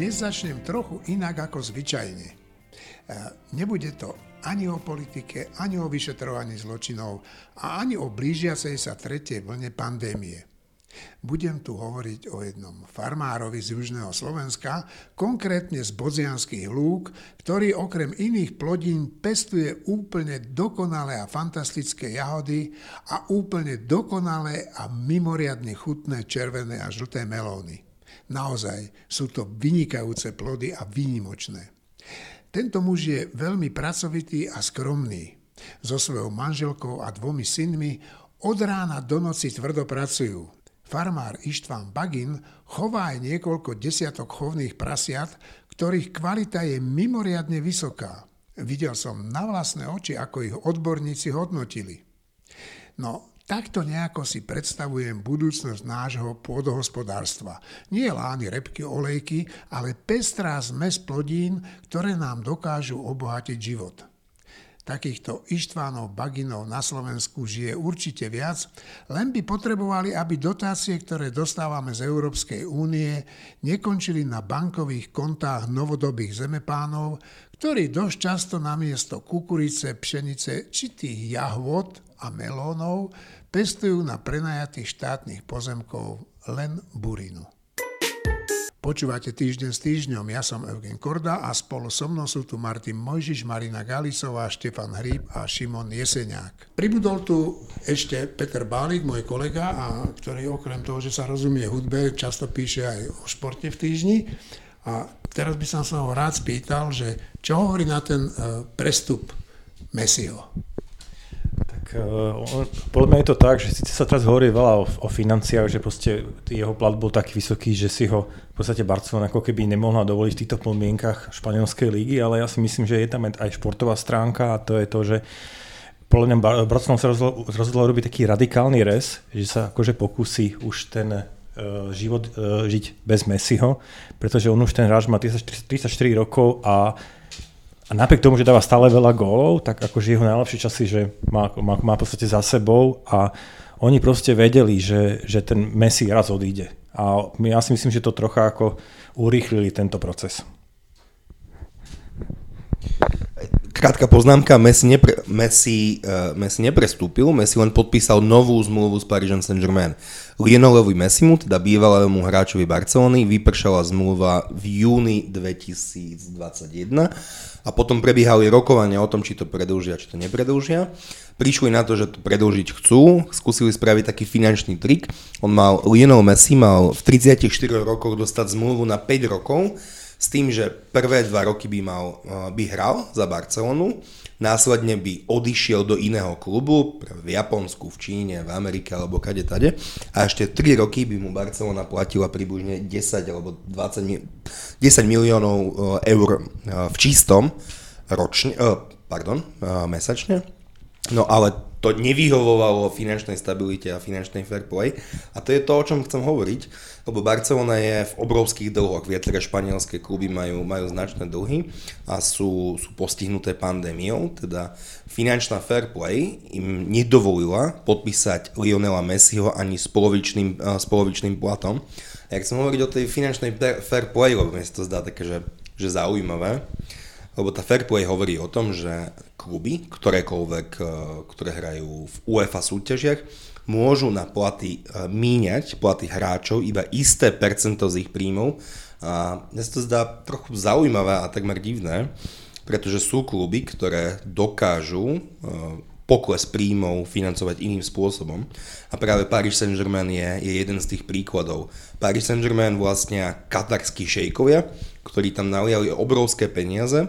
Dnes začnem trochu inak ako zvyčajne. E, nebude to ani o politike, ani o vyšetrovaní zločinov a ani o blížiacej sa tretej vlne pandémie. Budem tu hovoriť o jednom farmárovi z južného Slovenska, konkrétne z Bodzianských lúk, ktorý okrem iných plodín pestuje úplne dokonalé a fantastické jahody a úplne dokonalé a mimoriadne chutné červené a žlté melóny. Naozaj sú to vynikajúce plody a výnimočné. Tento muž je veľmi pracovitý a skromný. So svojou manželkou a dvomi synmi od rána do noci tvrdo pracujú. Farmár Ištván Bagin chová aj niekoľko desiatok chovných prasiat, ktorých kvalita je mimoriadne vysoká. Videl som na vlastné oči, ako ich odborníci hodnotili. No, takto nejako si predstavujem budúcnosť nášho pôdohospodárstva. Nie lány, repky, olejky, ale pestrá zmes plodín, ktoré nám dokážu obohatiť život. Takýchto Ištvánov Baginov na Slovensku žije určite viac, len by potrebovali, aby dotácie, ktoré dostávame z Európskej únie, nekončili na bankových kontách novodobých zemepánov, ktorí dosť často namiesto kukurice, pšenice či tých jahvod a melónov pestujú na prenajatých štátnych pozemkov len burinu. Počúvate týždeň s týždňom, ja som Eugen Korda a spolu so mnou sú tu Martin Mojžiš, Marina Galisová, Štefan Hríb a Šimon Jeseniak. Pribudol tu ešte Peter Bálik, môj kolega, a ktorý okrem toho, že sa rozumie hudbe, často píše aj o športe v týždni. A teraz by som sa ho rád spýtal, že čo hovorí na ten uh, prestup Messiho? Uh, podľa mňa je to tak, že síce sa teraz hovorí veľa o, o financiách, že proste jeho plat bol taký vysoký, že si ho v podstate Barcelona ako keby nemohla dovoliť v týchto podmienkach španielskej lígy, ale ja si myslím, že je tam aj športová stránka a to je to, že podľa mňa Barcelona sa rozhodlo, rozhodlo robiť taký radikálny res, že sa akože pokusí už ten uh, život uh, žiť bez Messiho, pretože on už ten hráč má 34, 34 rokov a a napriek tomu, že dáva stále veľa gólov, tak akože jeho najlepšie časy, že má, má, má v podstate za sebou a oni proste vedeli, že, že ten Messi raz odíde. A ja si myslím, že to trocha ako urýchlili tento proces. Krátka poznámka, Messi, nepre, Messi, uh, Messi neprestúpil, Messi len podpísal novú zmluvu s Paris Saint-Germain. Lionelovi Messimu, teda bývalému hráčovi Barcelony, vypršala zmluva v júni 2021 a potom prebiehali rokovania o tom, či to predlžia, či to nepredlžia. Prišli na to, že to predlžiť chcú, skúsili spraviť taký finančný trik. On mal, Lionel Messi mal v 34 rokoch dostať zmluvu na 5 rokov, s tým, že prvé dva roky by, mal, by hral za Barcelonu, následne by odišiel do iného klubu, v Japonsku, v Číne, v Amerike alebo kade tade a ešte 3 roky by mu Barcelona platila približne 10 alebo 20 10 miliónov eur v čistom ročne, pardon, mesačne. No ale to nevyhovovalo finančnej stabilite a finančnej fair play. A to je to, o čom chcem hovoriť, lebo Barcelona je v obrovských dlhoch. Viaceré španielské kluby majú, majú značné dlhy a sú, sú postihnuté pandémiou, teda finančná fair play im nedovolila podpísať Lionela Messiho ani s polovičným, s polovičným platom. A ja chcem hovoriť o tej finančnej fair play, lebo mi sa to zdá také, že, že zaujímavé lebo tá fair play hovorí o tom, že kluby, ktorékoľvek, e, ktoré hrajú v UEFA súťažiach, môžu na platy e, míňať, platy hráčov, iba isté percento z ich príjmov. A mne sa to zdá trochu zaujímavé a takmer divné, pretože sú kluby, ktoré dokážu e, pokles príjmov financovať iným spôsobom. A práve Paris Saint-Germain je, je jeden z tých príkladov. Paris Saint-Germain vlastne katarskí šejkovia, ktorí tam naliali obrovské peniaze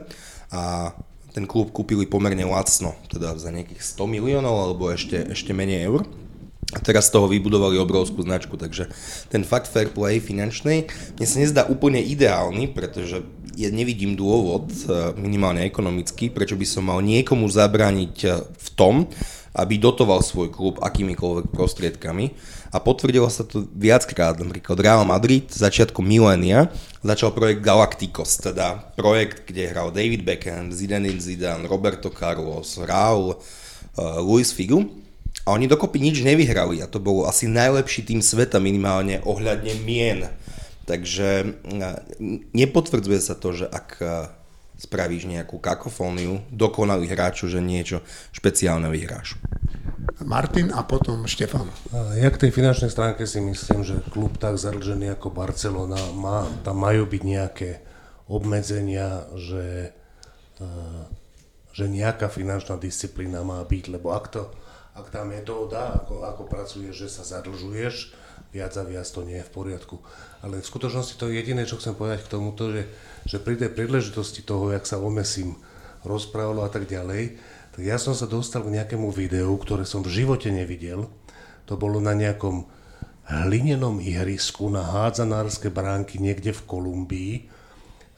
a ten klub kúpili pomerne lacno, teda za nejakých 100 miliónov alebo ešte, ešte menej eur. A teraz z toho vybudovali obrovskú značku, takže ten fakt fair play finančnej mne sa nezdá úplne ideálny, pretože ja nevidím dôvod, e, minimálne ekonomický, prečo by som mal niekomu zabrániť e, v tom, aby dotoval svoj klub akýmikoľvek prostriedkami. A potvrdilo sa to viackrát, napríklad Real Madrid začiatkom milénia začal projekt Galacticos, teda projekt, kde hral David Beckham, Zidane Zidane, Roberto Carlos, Raul, uh, Luis Figu. A oni dokopy nič nevyhrali a to bol asi najlepší tým sveta minimálne ohľadne mien Takže nepotvrdzuje sa to, že ak spravíš nejakú kakofóniu dokonalých hráčov, že niečo špeciálne vyhráš. Martin a potom Štefan. Ja k tej finančnej stránke si myslím, že klub tak zadlžený ako Barcelona má, tam majú byť nejaké obmedzenia, že, že nejaká finančná disciplína má byť, lebo ak, to, ak tá metóda, ako, ako pracuješ, že sa zadlžuješ, viac a viac to nie je v poriadku. Ale v skutočnosti to je jediné, čo chcem povedať k tomuto, že, že pri tej príležitosti toho, jak sa o Messim rozprávalo a tak ďalej, tak ja som sa dostal k nejakému videu, ktoré som v živote nevidel. To bolo na nejakom hlinenom ihrisku na hádzanárske bránky niekde v Kolumbii.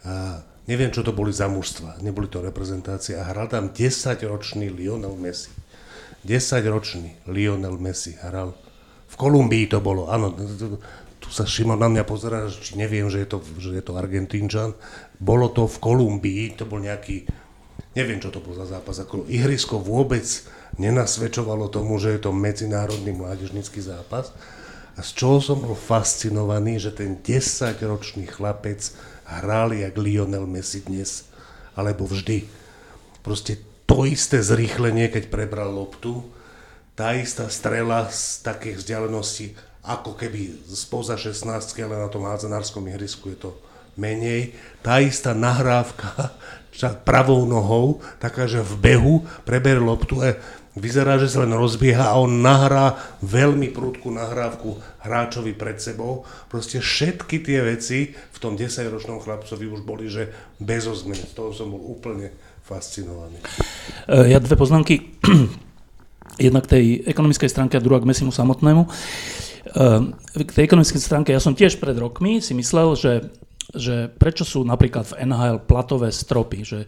A neviem, čo to boli za mužstva, neboli to reprezentácie. A hral tam 10-ročný Lionel Messi. 10-ročný Lionel Messi hral. V Kolumbii to bolo, áno. Tu sa Šimon na mňa pozerá, či neviem, že je to, že je to Argentínčan. Bolo to v Kolumbii, to bol nejaký Neviem, čo to bol za zápas. Ako ihrisko vôbec nenasvedčovalo tomu, že je to medzinárodný mládežnický zápas. A z čoho som bol fascinovaný, že ten 10-ročný chlapec hral jak Lionel Messi dnes, alebo vždy. Proste to isté zrýchlenie, keď prebral loptu, tá istá strela z takých vzdialenosti, ako keby spoza 16, ale na tom hádzanárskom ihrisku je to menej. Tá istá nahrávka pravou nohou, taká, že v behu preberie loptu a vyzerá, že sa len rozbieha a on nahrá veľmi prudkú nahrávku hráčovi pred sebou. Proste všetky tie veci v tom 10-ročnom chlapcovi už boli, že bez ozmen. Z toho som bol úplne fascinovaný. E, ja dve poznámky. Jedna k tej ekonomickej stránke a druhá k Messimu samotnému. E, k tej ekonomickej stránke ja som tiež pred rokmi si myslel, že že prečo sú napríklad v NHL platové stropy, že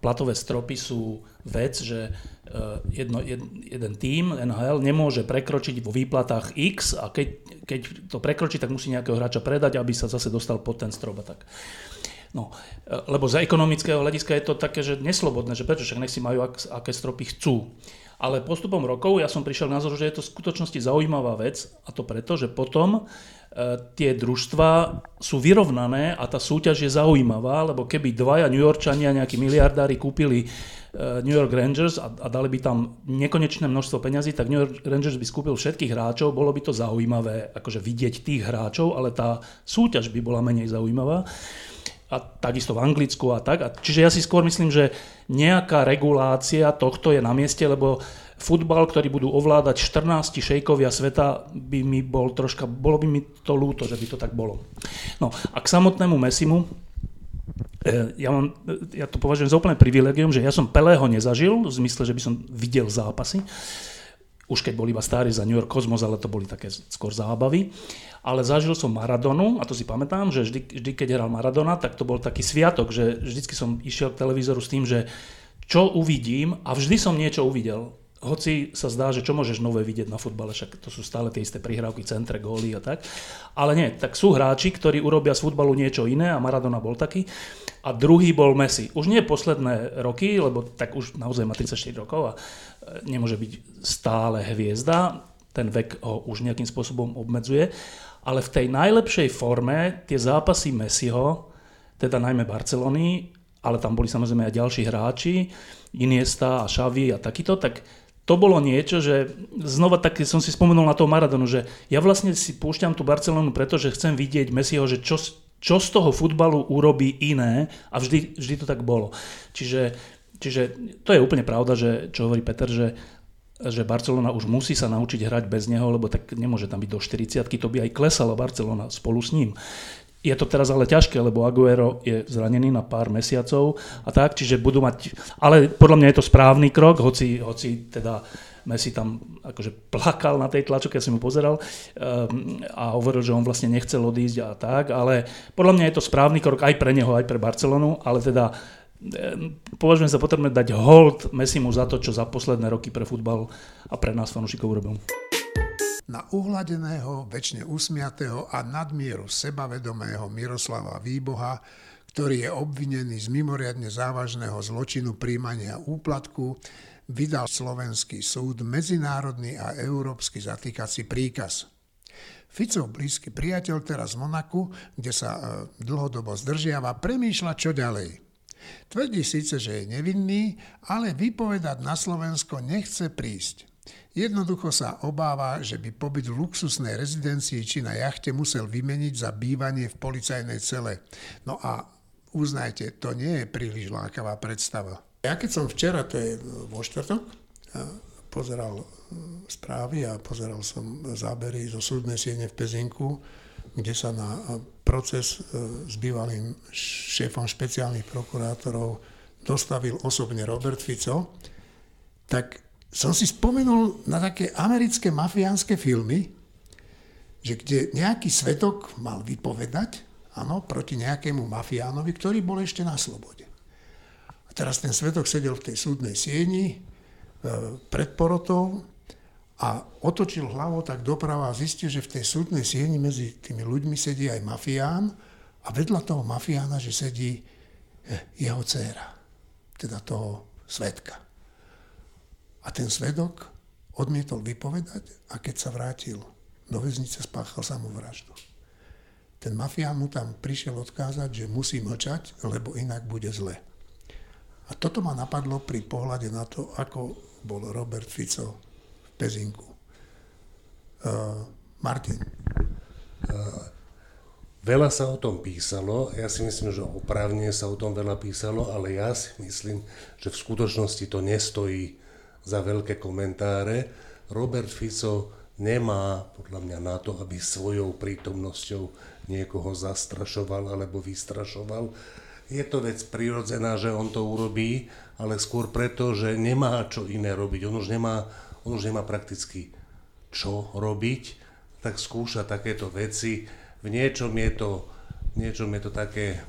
platové stropy sú vec, že uh, jedno, jed, jeden tím NHL nemôže prekročiť vo výplatách X a keď, keď to prekročí, tak musí nejakého hráča predať, aby sa zase dostal pod ten strop a tak. No, e, lebo za ekonomického hľadiska je to také, že neslobodné, že prečo však nech si majú ak, aké stropy chcú. Ale postupom rokov ja som prišiel k názoru, že je to v skutočnosti zaujímavá vec a to preto, že potom E, tie družstva sú vyrovnané a tá súťaž je zaujímavá, lebo keby dvaja New Yorkčania, nejakí miliardári kúpili e, New York Rangers a, a dali by tam nekonečné množstvo peňazí, tak New York Rangers by skúpil všetkých hráčov, bolo by to zaujímavé akože vidieť tých hráčov, ale tá súťaž by bola menej zaujímavá. A takisto v Anglicku a tak. A čiže ja si skôr myslím, že nejaká regulácia tohto je na mieste, lebo futbal, ktorý budú ovládať 14 šejkovia sveta, by mi bol troška, bolo by mi to ľúto, že by to tak bolo. No a k samotnému Messimu, e, ja, mám, ja to považujem za úplne privilegium, že ja som Pelého nezažil, v zmysle, že by som videl zápasy, už keď bol iba starý za New York Cosmos, ale to boli také skôr zábavy. Ale zažil som Maradonu, a to si pamätám, že vždy, vždy keď hral Maradona, tak to bol taký sviatok, že vždycky som išiel k televízoru s tým, že čo uvidím a vždy som niečo uvidel hoci sa zdá, že čo môžeš nové vidieť na futbale, však to sú stále tie isté prihrávky, centre, góly a tak. Ale nie, tak sú hráči, ktorí urobia z futbalu niečo iné a Maradona bol taký. A druhý bol Messi. Už nie posledné roky, lebo tak už naozaj má 34 rokov a e, nemôže byť stále hviezda. Ten vek ho už nejakým spôsobom obmedzuje. Ale v tej najlepšej forme tie zápasy Messiho, teda najmä Barcelony, ale tam boli samozrejme aj ďalší hráči, Iniesta a Xavi a takýto, tak to bolo niečo, že znova tak som si spomenul na toho Maradonu, že ja vlastne si púšťam tú Barcelonu, pretože chcem vidieť Messiho, že čo, čo z toho futbalu urobí iné a vždy, vždy to tak bolo. Čiže, čiže to je úplne pravda, že, čo hovorí Peter, že že Barcelona už musí sa naučiť hrať bez neho, lebo tak nemôže tam byť do 40 to by aj klesala Barcelona spolu s ním. Je to teraz ale ťažké, lebo Aguero je zranený na pár mesiacov a tak, čiže budú mať... Ale podľa mňa je to správny krok, hoci, hoci teda Messi tam akože plakal na tej tlačoke, ja som mu pozeral um, a hovoril, že on vlastne nechcel odísť a tak, ale podľa mňa je to správny krok aj pre neho, aj pre Barcelonu, ale teda um, považujem za potrebné dať hold Messimu za to, čo za posledné roky pre futbal a pre nás fanúšikov urobil. Na uhladeného, väčšine usmiatého a nadmieru sebavedomého Miroslava Výboha, ktorý je obvinený z mimoriadne závažného zločinu príjmania úplatku, vydal slovenský súd medzinárodný a európsky zatýkací príkaz. Ficov blízky priateľ teraz v Monaku, kde sa e, dlhodobo zdržiava, premýšľa čo ďalej. Tvrdí síce, že je nevinný, ale vypovedať na Slovensko nechce prísť. Jednoducho sa obáva, že by pobyt v luxusnej rezidencii či na jachte musel vymeniť za bývanie v policajnej cele. No a uznajte, to nie je príliš lákavá predstava. Ja keď som včera, to je vo štvrtok, pozeral správy a pozeral som zábery zo súdnej siene v Pezinku, kde sa na proces e, s bývalým šéfom špeciálnych prokurátorov dostavil osobne Robert Fico, tak som si spomenul na také americké mafiánske filmy, že kde nejaký svetok mal vypovedať, áno, proti nejakému mafiánovi, ktorý bol ešte na slobode. A teraz ten svetok sedel v tej súdnej sieni e, pred porotou a otočil hlavou tak doprava a zistil, že v tej súdnej sieni medzi tými ľuďmi sedí aj mafián a vedľa toho mafiána, že sedí eh, jeho dcéra, teda toho svetka. A ten svedok odmietol vypovedať a keď sa vrátil do väznice, spáchal samovraždu. Ten mafián mu tam prišiel odkázať, že musí mlčať, lebo inak bude zle. A toto ma napadlo pri pohľade na to, ako bol Robert Fico Pezinku. Uh, Martin. Uh, veľa sa o tom písalo, ja si myslím, že oprávne sa o tom veľa písalo, ale ja si myslím, že v skutočnosti to nestojí za veľké komentáre. Robert Fico nemá podľa mňa na to, aby svojou prítomnosťou niekoho zastrašoval alebo vystrašoval. Je to vec prirodzená, že on to urobí, ale skôr preto, že nemá čo iné robiť. On už nemá on už nemá prakticky čo robiť, tak skúša takéto veci. V niečom je to, niečom je to také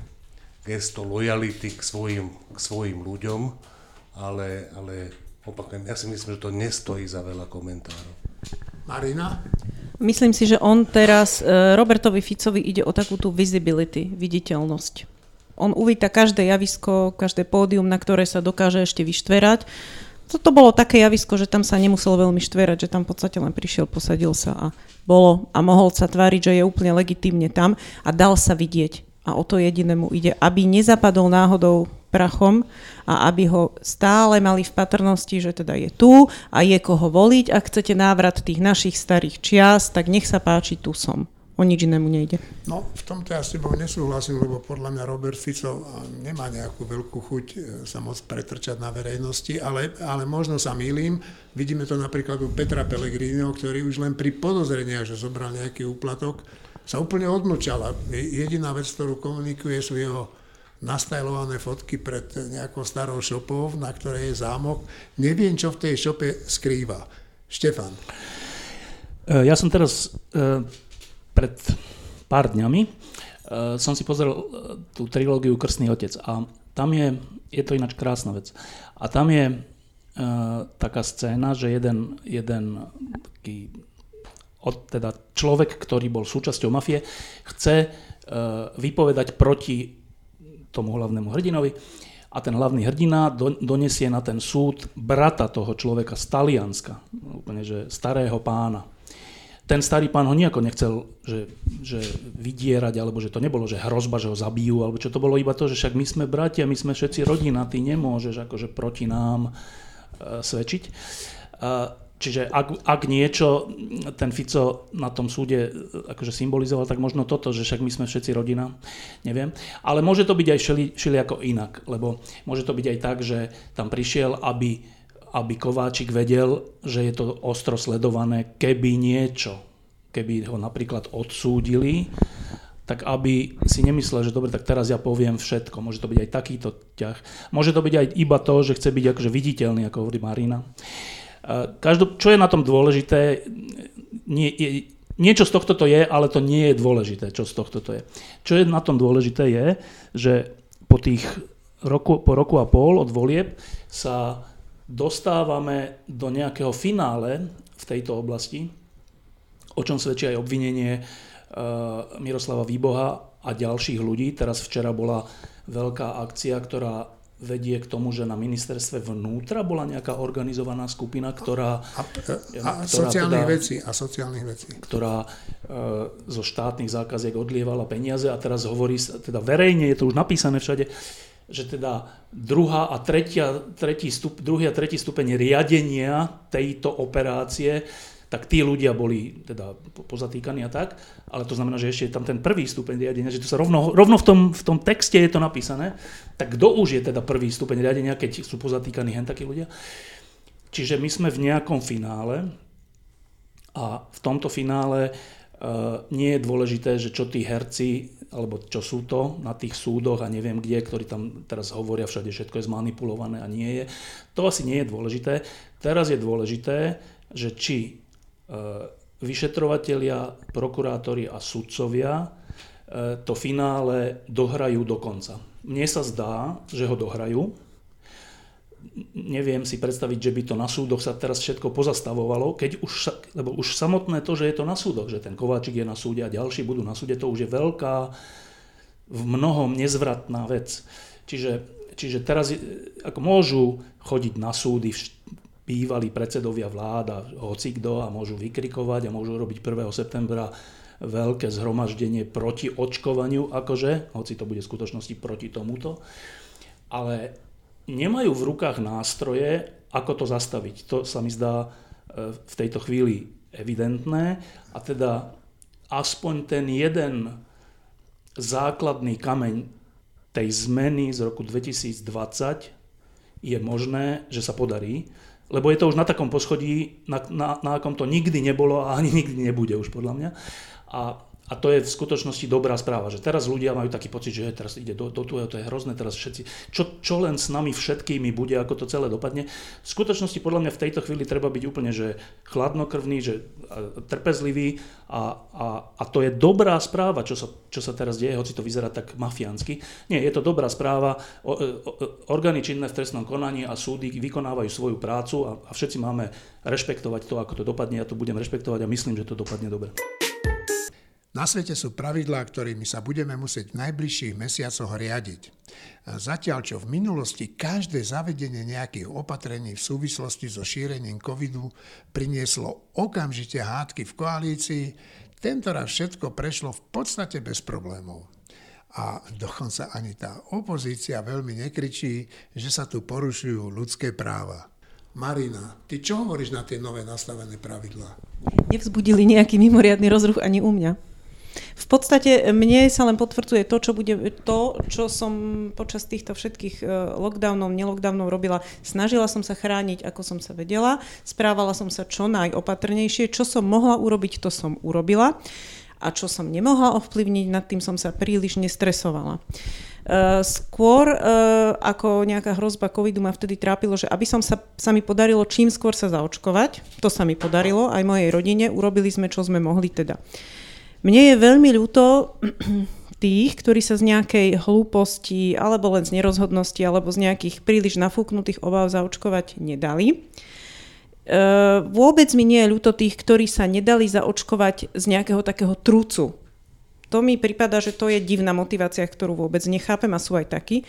gesto lojality k svojim, k svojim ľuďom, ale, ale opakujem, ja si myslím, že to nestojí za veľa komentárov. Marina? Myslím si, že on teraz, e, Robertovi Ficovi ide o takú tú visibility, viditeľnosť. On uvíta každé javisko, každé pódium, na ktoré sa dokáže ešte vyštverať toto bolo také javisko, že tam sa nemusel veľmi štverať, že tam v podstate len prišiel, posadil sa a bolo a mohol sa tváriť, že je úplne legitímne tam a dal sa vidieť. A o to jedinému ide, aby nezapadol náhodou prachom a aby ho stále mali v patrnosti, že teda je tu a je koho voliť. Ak chcete návrat tých našich starých čias, tak nech sa páči, tu som o nič inému nejde. No, v tomto ja s tebou nesúhlasím, lebo podľa mňa Robert Fico nemá nejakú veľkú chuť e, sa moc pretrčať na verejnosti, ale, ale možno sa mýlim. Vidíme to napríklad u Petra Pellegriniho, ktorý už len pri podozreniach, že zobral nejaký úplatok, sa úplne odmlčal. Jediná vec, ktorú komunikuje, sú jeho nastajlované fotky pred nejakou starou šopou, na ktorej je zámok. Neviem, čo v tej šope skrýva. Štefan. E, ja som teraz e, pred pár dňami uh, som si pozrel uh, tú trilógiu Krstný otec a tam je, je to ináč krásna vec, a tam je uh, taká scéna, že jeden, jeden taký od, teda človek, ktorý bol súčasťou mafie, chce uh, vypovedať proti tomu hlavnému hrdinovi a ten hlavný hrdina do, donesie na ten súd brata toho človeka z Talianska, úplne že starého pána ten starý pán ho nejako nechcel že, že vydierať, alebo že to nebolo, že hrozba, že ho zabijú, alebo čo to bolo iba to, že však my sme bratia, my sme všetci rodina, ty nemôžeš akože proti nám uh, svedčiť. Uh, čiže ak, ak niečo ten Fico na tom súde e, akože symbolizoval, tak možno toto, že však my sme všetci rodina, neviem. Ale môže to byť aj všeli, všelijako inak, lebo môže to byť aj tak, že tam prišiel, aby aby Kováčik vedel, že je to ostro sledované, keby niečo, keby ho napríklad odsúdili, tak aby si nemyslel, že dobre, tak teraz ja poviem všetko. Môže to byť aj takýto ťah. Môže to byť aj iba to, že chce byť akože viditeľný, ako hovorí Marina. Každop, čo je na tom dôležité, nie, je, niečo z tohto to je, ale to nie je dôležité, čo z tohto to je. Čo je na tom dôležité je, že po tých roku, po roku a pol od volieb sa dostávame do nejakého finále v tejto oblasti, o čom svedčí aj obvinenie uh, Miroslava Výboha a ďalších ľudí. Teraz včera bola veľká akcia, ktorá vedie k tomu, že na ministerstve vnútra bola nejaká organizovaná skupina, ktorá... A, a, a sociálnych teda, vecí, a sociálnych vecí. Ktorá e, zo štátnych zákaziek odlievala peniaze a teraz hovorí, teda verejne je to už napísané všade, že teda druhá a tretia, tretí stup, druhý a tretí stupeň riadenia tejto operácie tak tí ľudia boli teda pozatýkaní a tak, ale to znamená, že ešte je tam ten prvý stupeň riadenia, že to sa rovno, rovno v, tom, v tom texte je to napísané, tak kto už je teda prvý stupeň riadenia, keď sú pozatýkaní hen takí ľudia. Čiže my sme v nejakom finále a v tomto finále nie je dôležité, že čo tí herci, alebo čo sú to na tých súdoch a neviem kde, ktorí tam teraz hovoria všade, všetko je zmanipulované a nie je. To asi nie je dôležité. Teraz je dôležité, že či E, vyšetrovatelia, prokurátori a sudcovia e, to finále dohrajú do konca. Mne sa zdá, že ho dohrajú. Neviem si predstaviť, že by to na súdoch sa teraz všetko pozastavovalo, keď už, lebo už samotné to, že je to na súdoch, že ten Kováčik je na súde a ďalší budú na súde, to už je veľká, v mnohom nezvratná vec. Čiže, čiže teraz ako môžu chodiť na súdy bývalí predsedovia vláda, hoci kto a môžu vykrikovať a môžu robiť 1. septembra veľké zhromaždenie proti očkovaniu, akože, hoci to bude v skutočnosti proti tomuto, ale nemajú v rukách nástroje, ako to zastaviť. To sa mi zdá e, v tejto chvíli evidentné a teda aspoň ten jeden základný kameň tej zmeny z roku 2020 je možné, že sa podarí lebo je to už na takom poschodí, na, na, na akom to nikdy nebolo a ani nikdy nebude už podľa mňa. A a to je v skutočnosti dobrá správa, že teraz ľudia majú taký pocit, že teraz ide do, do tuého, to je hrozné, teraz všetci, čo, čo len s nami všetkými bude, ako to celé dopadne. V skutočnosti podľa mňa v tejto chvíli treba byť úplne, že chladnokrvný, že trpezlivý a, a, a to je dobrá správa, čo sa, čo sa teraz deje, hoci to vyzerá tak mafiánsky. Nie, je to dobrá správa, o, o, orgány činné v trestnom konaní a súdy vykonávajú svoju prácu a, a všetci máme rešpektovať to, ako to dopadne, ja to budem rešpektovať a myslím, že to dopadne dobre. Na svete sú pravidlá, ktorými sa budeme musieť v najbližších mesiacoch riadiť. Zatiaľ, čo v minulosti každé zavedenie nejakých opatrení v súvislosti so šírením covidu prinieslo okamžite hádky v koalícii, tentoraz všetko prešlo v podstate bez problémov. A dokonca ani tá opozícia veľmi nekričí, že sa tu porušujú ľudské práva. Marina, ty čo hovoríš na tie nové nastavené pravidlá? Nevzbudili nejaký mimoriadný rozruch ani u mňa. V podstate mne sa len potvrdzuje to, čo, bude, to, čo som počas týchto všetkých e, lockdownov, nelockdownov robila. Snažila som sa chrániť, ako som sa vedela, správala som sa čo najopatrnejšie, čo som mohla urobiť, to som urobila a čo som nemohla ovplyvniť, nad tým som sa príliš nestresovala. Uh, skôr uh, ako nejaká hrozba covidu ma vtedy trápilo, že aby som sa, sa mi podarilo čím skôr sa zaočkovať, to sa mi podarilo aj mojej rodine, urobili sme, čo sme mohli teda. Mne je veľmi ľúto tých, ktorí sa z nejakej hlúposti alebo len z nerozhodnosti alebo z nejakých príliš nafúknutých obáv zaočkovať nedali. E, vôbec mi nie je ľúto tých, ktorí sa nedali zaočkovať z nejakého takého trúcu. To mi prípada, že to je divná motivácia, ktorú vôbec nechápem a sú aj takí.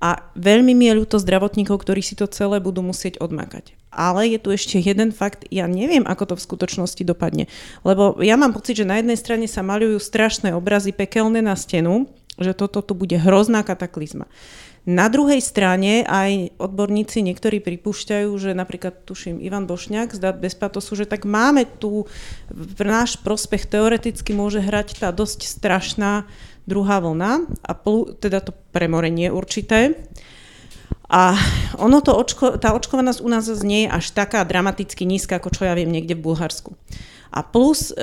A veľmi mi je ľúto zdravotníkov, ktorí si to celé budú musieť odmakať. Ale je tu ešte jeden fakt, ja neviem, ako to v skutočnosti dopadne. Lebo ja mám pocit, že na jednej strane sa maľujú strašné obrazy pekelné na stenu, že toto tu bude hrozná kataklizma. Na druhej strane aj odborníci niektorí pripúšťajú, že napríklad tuším Ivan Bošňák zdá bez patosu, že tak máme tu v náš prospech teoreticky môže hrať tá dosť strašná druhá vlna, a plu, teda to premorenie určité. A ono to očko, tá očkovanosť u nás nie až taká dramaticky nízka, ako čo ja viem niekde v Bulharsku. A plus e,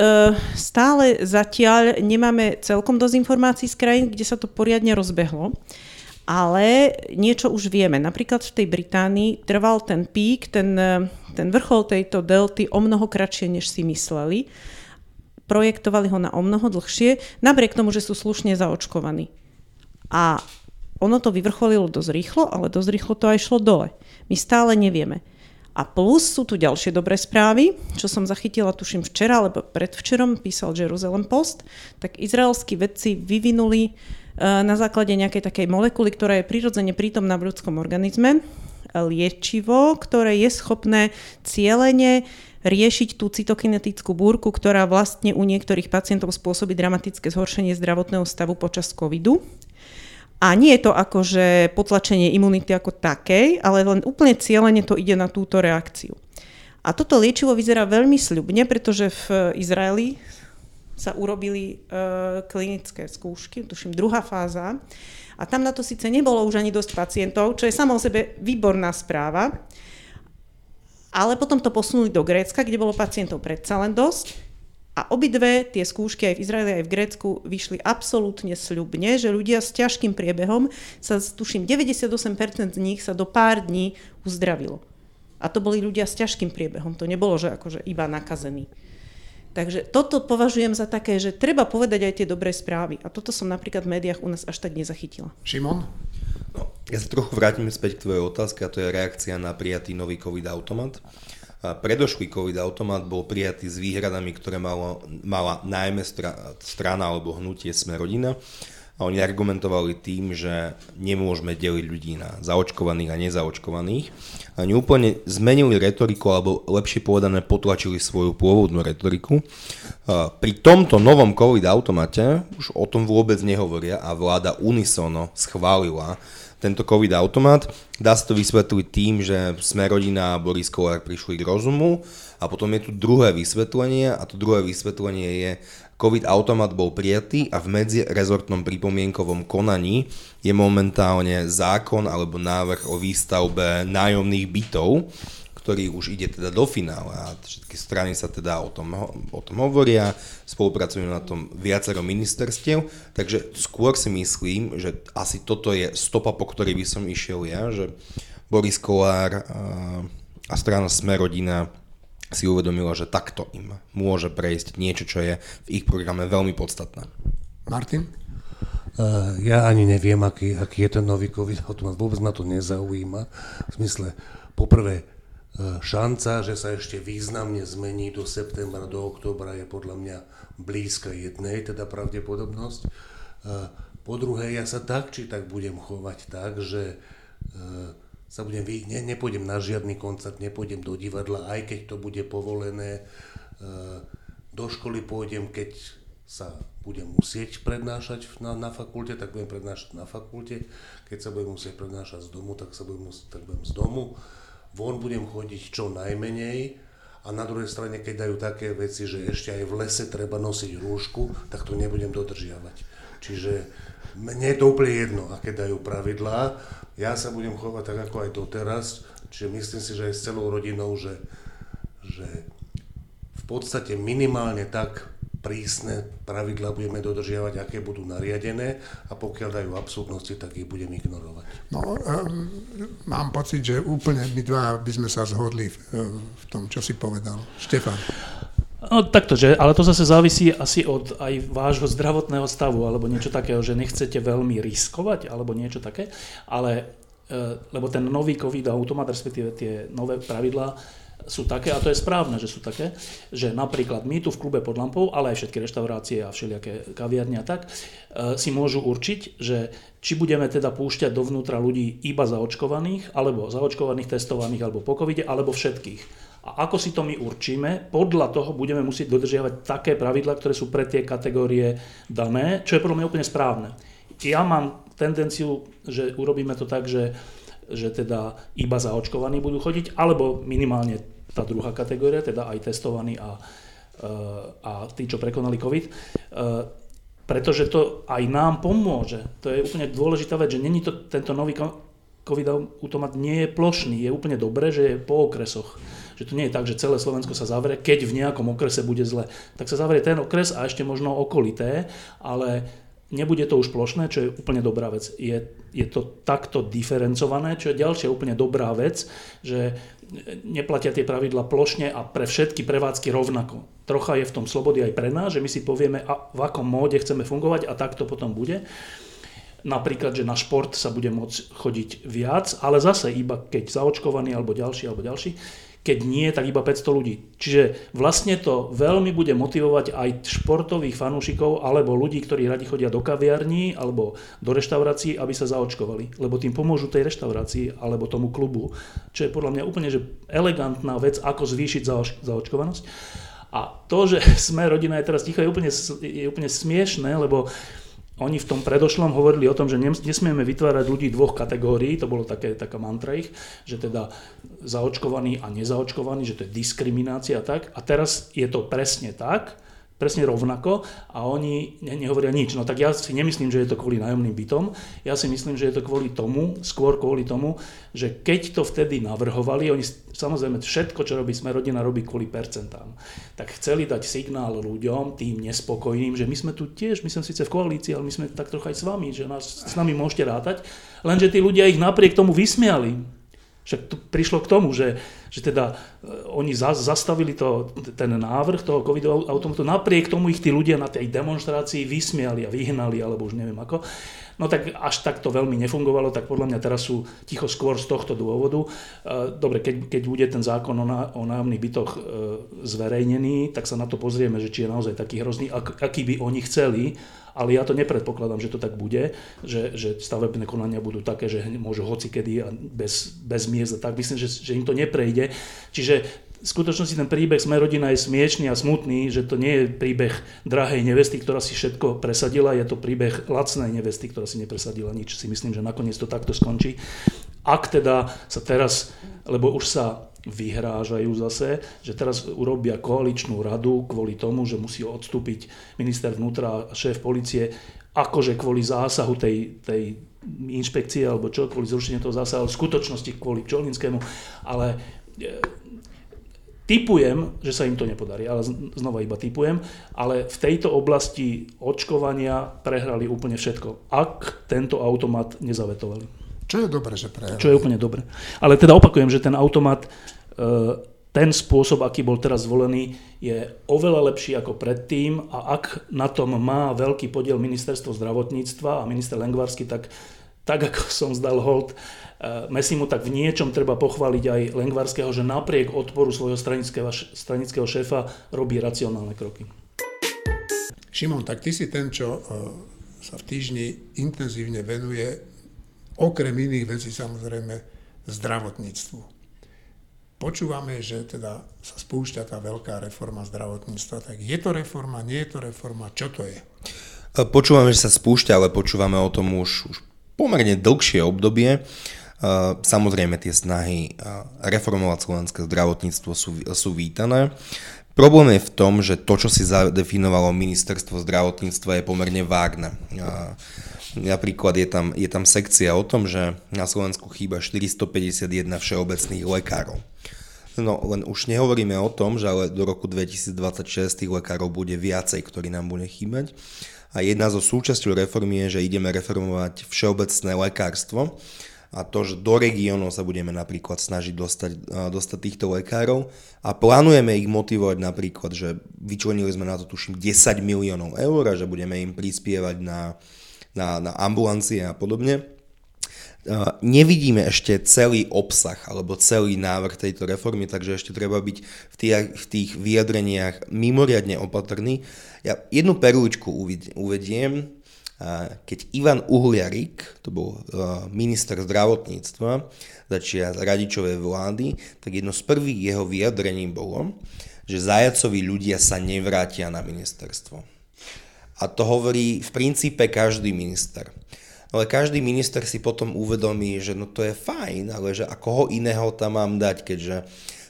stále zatiaľ nemáme celkom dosť informácií z krajín, kde sa to poriadne rozbehlo. Ale niečo už vieme. Napríklad v tej Británii trval ten pík, ten, e, ten vrchol tejto delty o mnoho kratšie, než si mysleli projektovali ho na o mnoho dlhšie, napriek tomu, že sú slušne zaočkovaní. A ono to vyvrcholilo dosť rýchlo, ale dosť rýchlo to aj šlo dole. My stále nevieme. A plus sú tu ďalšie dobré správy, čo som zachytila, tuším včera, alebo predvčerom písal Jerusalem Post, tak izraelskí vedci vyvinuli na základe nejakej takej molekuly, ktorá je prirodzene prítomná v ľudskom organizme, liečivo, ktoré je schopné cieľene riešiť tú cytokinetickú búrku, ktorá vlastne u niektorých pacientov spôsobí dramatické zhoršenie zdravotného stavu počas covidu. A nie je to akože potlačenie imunity ako takej, ale len úplne cieľene to ide na túto reakciu. A toto liečivo vyzerá veľmi sľubne, pretože v Izraeli sa urobili e, klinické skúšky, tuším druhá fáza, a tam na to síce nebolo už ani dosť pacientov, čo je samo o sebe výborná správa, ale potom to posunuli do Grécka, kde bolo pacientov predsa len dosť a obidve tie skúšky aj v Izraeli, aj v Grécku vyšli absolútne sľubne, že ľudia s ťažkým priebehom sa, tuším, 98% z nich sa do pár dní uzdravilo. A to boli ľudia s ťažkým priebehom, to nebolo, že akože iba nakazení. Takže toto považujem za také, že treba povedať aj tie dobré správy. A toto som napríklad v médiách u nás až tak nezachytila. Šimon? No, ja sa trochu vrátim späť k tvojej otázke a to je reakcia na prijatý nový COVID-automat. Predošlý COVID-automat bol prijatý s výhradami, ktoré malo, mala najmä strana alebo hnutie Sme rodina. A oni argumentovali tým, že nemôžeme deliť ľudí na zaočkovaných a nezaočkovaných. A oni úplne zmenili retoriku, alebo lepšie povedané potlačili svoju pôvodnú retoriku. Pri tomto novom COVID-automate už o tom vôbec nehovoria a vláda unisono schválila tento COVID automat. Dá sa to vysvetliť tým, že sme rodina a Boris Kolár prišli k rozumu a potom je tu druhé vysvetlenie a to druhé vysvetlenie je, COVID automat bol prijatý a v medzirezortnom pripomienkovom konaní je momentálne zákon alebo návrh o výstavbe nájomných bytov, ktorý už ide teda do finále a všetky strany sa teda o tom, o tom hovoria, spolupracujú na tom viacero ministerstiev, takže skôr si myslím, že asi toto je stopa, po ktorej by som išiel ja, že Boris Kolár a strana Sme rodina si uvedomila, že takto im môže prejsť niečo, čo je v ich programe veľmi podstatné. Martin? Uh, ja ani neviem, aký, aký je ten nový COVID automat. Vôbec ma to nezaujíma. V smysle, poprvé, šanca, že sa ešte významne zmení do septembra, do októbra je podľa mňa blízka jednej, teda pravdepodobnosť. E, po druhé, ja sa tak či tak budem chovať tak, že e, sa budem, ne, nepôjdem na žiadny koncert, nepôjdem do divadla, aj keď to bude povolené. Do školy pôjdem, keď sa budem musieť prednášať na, na fakulte, tak budem prednášať na fakulte. Keď sa budem musieť prednášať z domu, tak sa budem tak budem z domu von budem chodiť čo najmenej a na druhej strane, keď dajú také veci, že ešte aj v lese treba nosiť rúšku, tak to nebudem dodržiavať. Čiže mne je to úplne jedno, aké dajú pravidlá. Ja sa budem chovať tak, ako aj doteraz, čiže myslím si, že aj s celou rodinou, že, že v podstate minimálne tak prísne pravidla budeme dodržiavať, aké budú nariadené a pokiaľ dajú absurdnosti, tak ich budem ignorovať. No, um, mám pocit, že úplne my dva by sme sa zhodli v, v tom, čo si povedal. Štefan. No takto, že, ale to zase závisí asi od aj vášho zdravotného stavu, alebo niečo takého, že nechcete veľmi riskovať, alebo niečo také, ale e, lebo ten nový COVID automat, respektíve tie nové pravidlá, sú také, a to je správne, že sú také, že napríklad my tu v klube pod lampou, ale aj všetky reštaurácie a všelijaké kaviarne a tak, e, si môžu určiť, že či budeme teda púšťať dovnútra ľudí iba zaočkovaných, alebo zaočkovaných, testovaných, alebo po covide, alebo všetkých. A ako si to my určíme, podľa toho budeme musieť dodržiavať také pravidla, ktoré sú pre tie kategórie dané, čo je podľa mňa úplne správne. Ja mám tendenciu, že urobíme to tak, že že teda iba zaočkovaní budú chodiť, alebo minimálne tá druhá kategória, teda aj testovaní a, e, a tí, čo prekonali COVID. E, pretože to aj nám pomôže. To je úplne dôležitá vec, že není to, tento nový COVID automat nie je plošný. Je úplne dobré, že je po okresoch. Že to nie je tak, že celé Slovensko sa zavrie, keď v nejakom okrese bude zle. Tak sa zavrie ten okres a ešte možno okolité, ale nebude to už plošné, čo je úplne dobrá vec. Je, je to takto diferencované, čo je ďalšia úplne dobrá vec, že neplatia tie pravidla plošne a pre všetky prevádzky rovnako. Trocha je v tom slobody aj pre nás, že my si povieme, a v akom móde chceme fungovať a tak to potom bude. napríklad, že na šport sa bude môcť chodiť viac, ale zase iba keď zaočkovaný alebo ďalší alebo ďalší keď nie, tak iba 500 ľudí. Čiže vlastne to veľmi bude motivovať aj športových fanúšikov alebo ľudí, ktorí radi chodia do kaviarní alebo do reštaurácií, aby sa zaočkovali. Lebo tým pomôžu tej reštaurácii alebo tomu klubu, čo je podľa mňa úplne že elegantná vec, ako zvýšiť zaočkovanosť. A to, že sme rodina je teraz ticho, je úplne, je úplne smiešné, lebo oni v tom predošlom hovorili o tom, že nesmieme vytvárať ľudí dvoch kategórií, to bolo také, taká mantra ich, že teda zaočkovaný a nezaočkovaný, že to je diskriminácia a tak. A teraz je to presne tak, presne rovnako a oni ne, nehovoria nič. No tak ja si nemyslím, že je to kvôli nájomným bytom, ja si myslím, že je to kvôli tomu, skôr kvôli tomu, že keď to vtedy navrhovali, oni samozrejme všetko, čo robí sme rodina, robí kvôli percentám. Tak chceli dať signál ľuďom, tým nespokojným, že my sme tu tiež, my sme síce v koalícii, ale my sme tak trocha aj s vami, že nás, s nami môžete rátať, lenže tí ľudia ich napriek tomu vysmiali však to prišlo k tomu, že, že teda e, oni za, zastavili to, ten návrh toho covidového automatu, napriek tomu ich tí ľudia na tej demonstrácii vysmiali a vyhnali, alebo už neviem ako. No tak až tak to veľmi nefungovalo, tak podľa mňa teraz sú ticho skôr z tohto dôvodu. E, dobre, keď, keď bude ten zákon o, ná, o nájomných bytoch e, zverejnený, tak sa na to pozrieme, že či je naozaj taký hrozný, ak, aký by oni chceli ale ja to nepredpokladám, že to tak bude, že, že stavebné konania budú také, že môžu hoci a bez, bez miest a tak. Myslím, že, že im to neprejde. Čiže v skutočnosti ten príbeh Sme rodina je smiešný a smutný, že to nie je príbeh drahej nevesty, ktorá si všetko presadila, je to príbeh lacnej nevesty, ktorá si nepresadila nič. Si myslím, že nakoniec to takto skončí. Ak teda sa teraz, lebo už sa vyhrážajú zase, že teraz urobia koaličnú radu kvôli tomu, že musí odstúpiť minister vnútra a šéf policie, akože kvôli zásahu tej, tej inšpekcie alebo čo, kvôli zrušeniu toho zásahu, v skutočnosti kvôli Čolinskému, ale e, Typujem, že sa im to nepodarí, ale znova iba typujem, ale v tejto oblasti očkovania prehrali úplne všetko, ak tento automat nezavetovali. Čo je dobre, že prehrali. Čo je úplne dobre. Ale teda opakujem, že ten automat, ten spôsob, aký bol teraz zvolený, je oveľa lepší ako predtým a ak na tom má veľký podiel ministerstvo zdravotníctva a minister Lengvarsky, tak tak ako som zdal hold e, Mesimu, tak v niečom treba pochváliť aj Lengvarského, že napriek odporu svojho stranického, stranického šéfa robí racionálne kroky. Šimon, tak ty si ten, čo e, sa v týždni intenzívne venuje okrem iných vecí samozrejme zdravotníctvu. Počúvame, že teda sa spúšťa tá veľká reforma zdravotníctva. Tak je to reforma, nie je to reforma, čo to je? Počúvame, že sa spúšťa, ale počúvame o tom už, už pomerne dlhšie obdobie. Samozrejme tie snahy reformovať slovenské zdravotníctvo sú, sú vítané. Problém je v tom, že to, čo si zadefinovalo ministerstvo zdravotníctva, je pomerne vágne. Napríklad je tam, je tam sekcia o tom, že na Slovensku chýba 451 všeobecných lekárov. No len už nehovoríme o tom, že ale do roku 2026 tých lekárov bude viacej, ktorí nám bude chýbať. A jedna zo súčasťou reformy je, že ideme reformovať všeobecné lekárstvo a to, že do regiónov sa budeme napríklad snažiť dostať, dostať týchto lekárov a plánujeme ich motivovať napríklad, že vyčlenili sme na to tuším 10 miliónov eur a že budeme im prispievať na na, na ambulancie a podobne. Nevidíme ešte celý obsah alebo celý návrh tejto reformy, takže ešte treba byť v tých, v tých vyjadreniach mimoriadne opatrný. Ja jednu perličku uvediem, keď Ivan Uhliarik, to bol minister zdravotníctva začia radičovej vlády, tak jedno z prvých jeho vyjadrení bolo, že zajacoví ľudia sa nevrátia na ministerstvo. A to hovorí v princípe každý minister. Ale každý minister si potom uvedomí, že no to je fajn, ale že a koho iného tam mám dať, keďže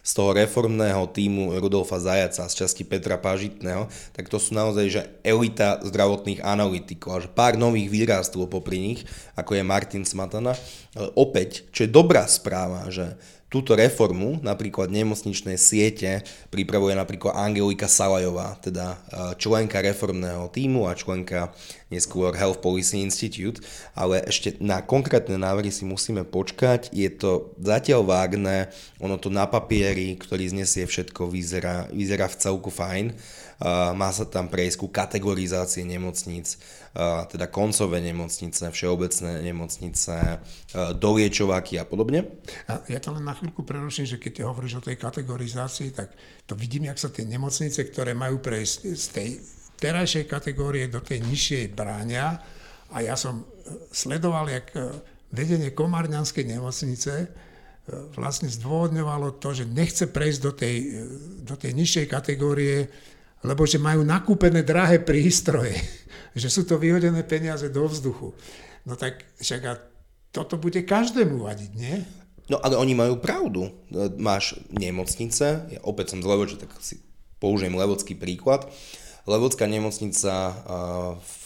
z toho reformného týmu Rudolfa Zajaca, z časti Petra Pažitného, tak to sú naozaj že elita zdravotných analytikov a že pár nových vyrástlo popri nich, ako je Martin Smatana. Ale opäť, čo je dobrá správa, že túto reformu, napríklad nemocničnej siete, pripravuje napríklad Angelika Salajová, teda členka reformného týmu a členka neskôr Health Policy Institute, ale ešte na konkrétne návrhy si musíme počkať. Je to zatiaľ vágné, ono to na papieri, ktorý znesie všetko, vyzerá, vyzerá v celku fajn. Má sa tam prejsť ku kategorizácie nemocníc, teda koncové nemocnice, všeobecné nemocnice, doliečováky a podobne. A ja to len na chvíľku preruším, že keď ty hovoríš o tej kategorizácii, tak to vidím, jak sa tie nemocnice, ktoré majú prejsť z tej terajšej kategórie do tej nižšej bráňa a ja som e, sledoval, jak e, vedenie Komárňanskej nemocnice e, vlastne zdôvodňovalo to, že nechce prejsť do tej, do tej nižšej kategórie, lebo že majú nakúpené drahé prístroje, že sú to vyhodené peniaze do vzduchu. No tak však a toto bude každému vadiť, nie? No ale oni majú pravdu. Máš nemocnice, ja opäť som z Levoče, tak si použijem levocký príklad. Levocká nemocnica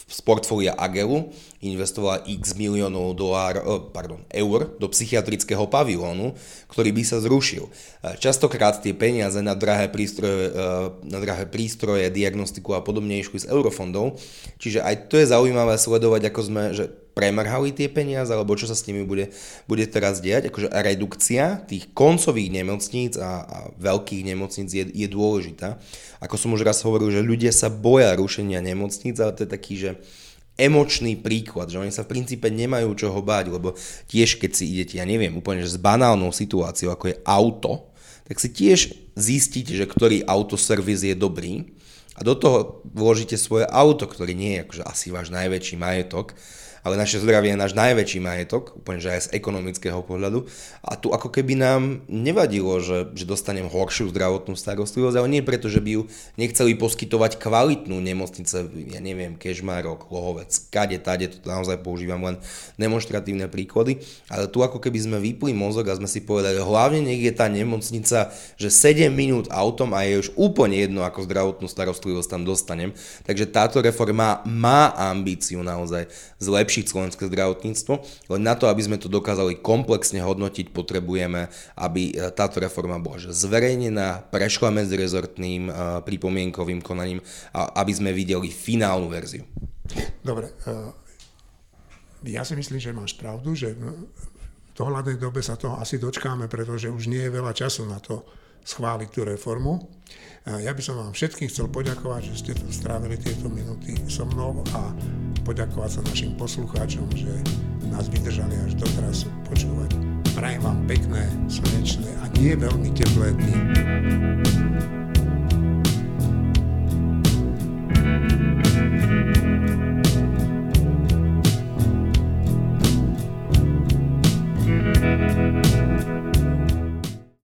z portfólia Agelu investovala x miliónov dolár, pardon, eur do psychiatrického pavilónu, ktorý by sa zrušil. Častokrát tie peniaze na drahé prístroje, na drahé prístroje diagnostiku a podobne išli z eurofondov, čiže aj to je zaujímavé sledovať, ako sme, že premrhali tie peniaze, alebo čo sa s nimi bude, bude teraz diať. Akože redukcia tých koncových nemocníc a, a veľkých nemocníc je, je dôležitá. Ako som už raz hovoril, že ľudia sa boja rušenia nemocníc, ale to je taký, že emočný príklad, že oni sa v princípe nemajú čoho báť, lebo tiež keď si idete, ja neviem, úplne že s banálnou situáciou, ako je auto, tak si tiež zistíte, že ktorý autoservis je dobrý a do toho vložíte svoje auto, ktorý nie je akože asi váš najväčší majetok, ale naše zdravie je náš najväčší majetok, úplne že aj z ekonomického pohľadu. A tu ako keby nám nevadilo, že, že dostanem horšiu zdravotnú starostlivosť, ale nie preto, že by ju nechceli poskytovať kvalitnú nemocnice, ja neviem, Kežmarok, Lohovec, kade, tade, to naozaj používam len demonstratívne príklady, ale tu ako keby sme vypli mozog a sme si povedali, hlavne je tá nemocnica, že 7 minút autom a je už úplne jedno, ako zdravotnú starostlivosť tam dostanem. Takže táto reforma má ambíciu naozaj zlepšiť zlepšiť slovenské zdravotníctvo, len na to, aby sme to dokázali komplexne hodnotiť, potrebujeme, aby e, táto reforma bola zverejnená, prešla rezortným e, pripomienkovým konaním a aby sme videli finálnu verziu. Dobre, e, ja si myslím, že máš pravdu, že v dohľadnej dobe sa toho asi dočkáme, pretože už nie je veľa času na to schváliť tú reformu. Ja by som vám všetkým chcel poďakovať, že ste tu strávili tieto minúty so mnou a poďakovať sa našim poslucháčom, že nás vydržali až doteraz počúvať. Prajem vám pekné, slnečné a nie veľmi teplé dny.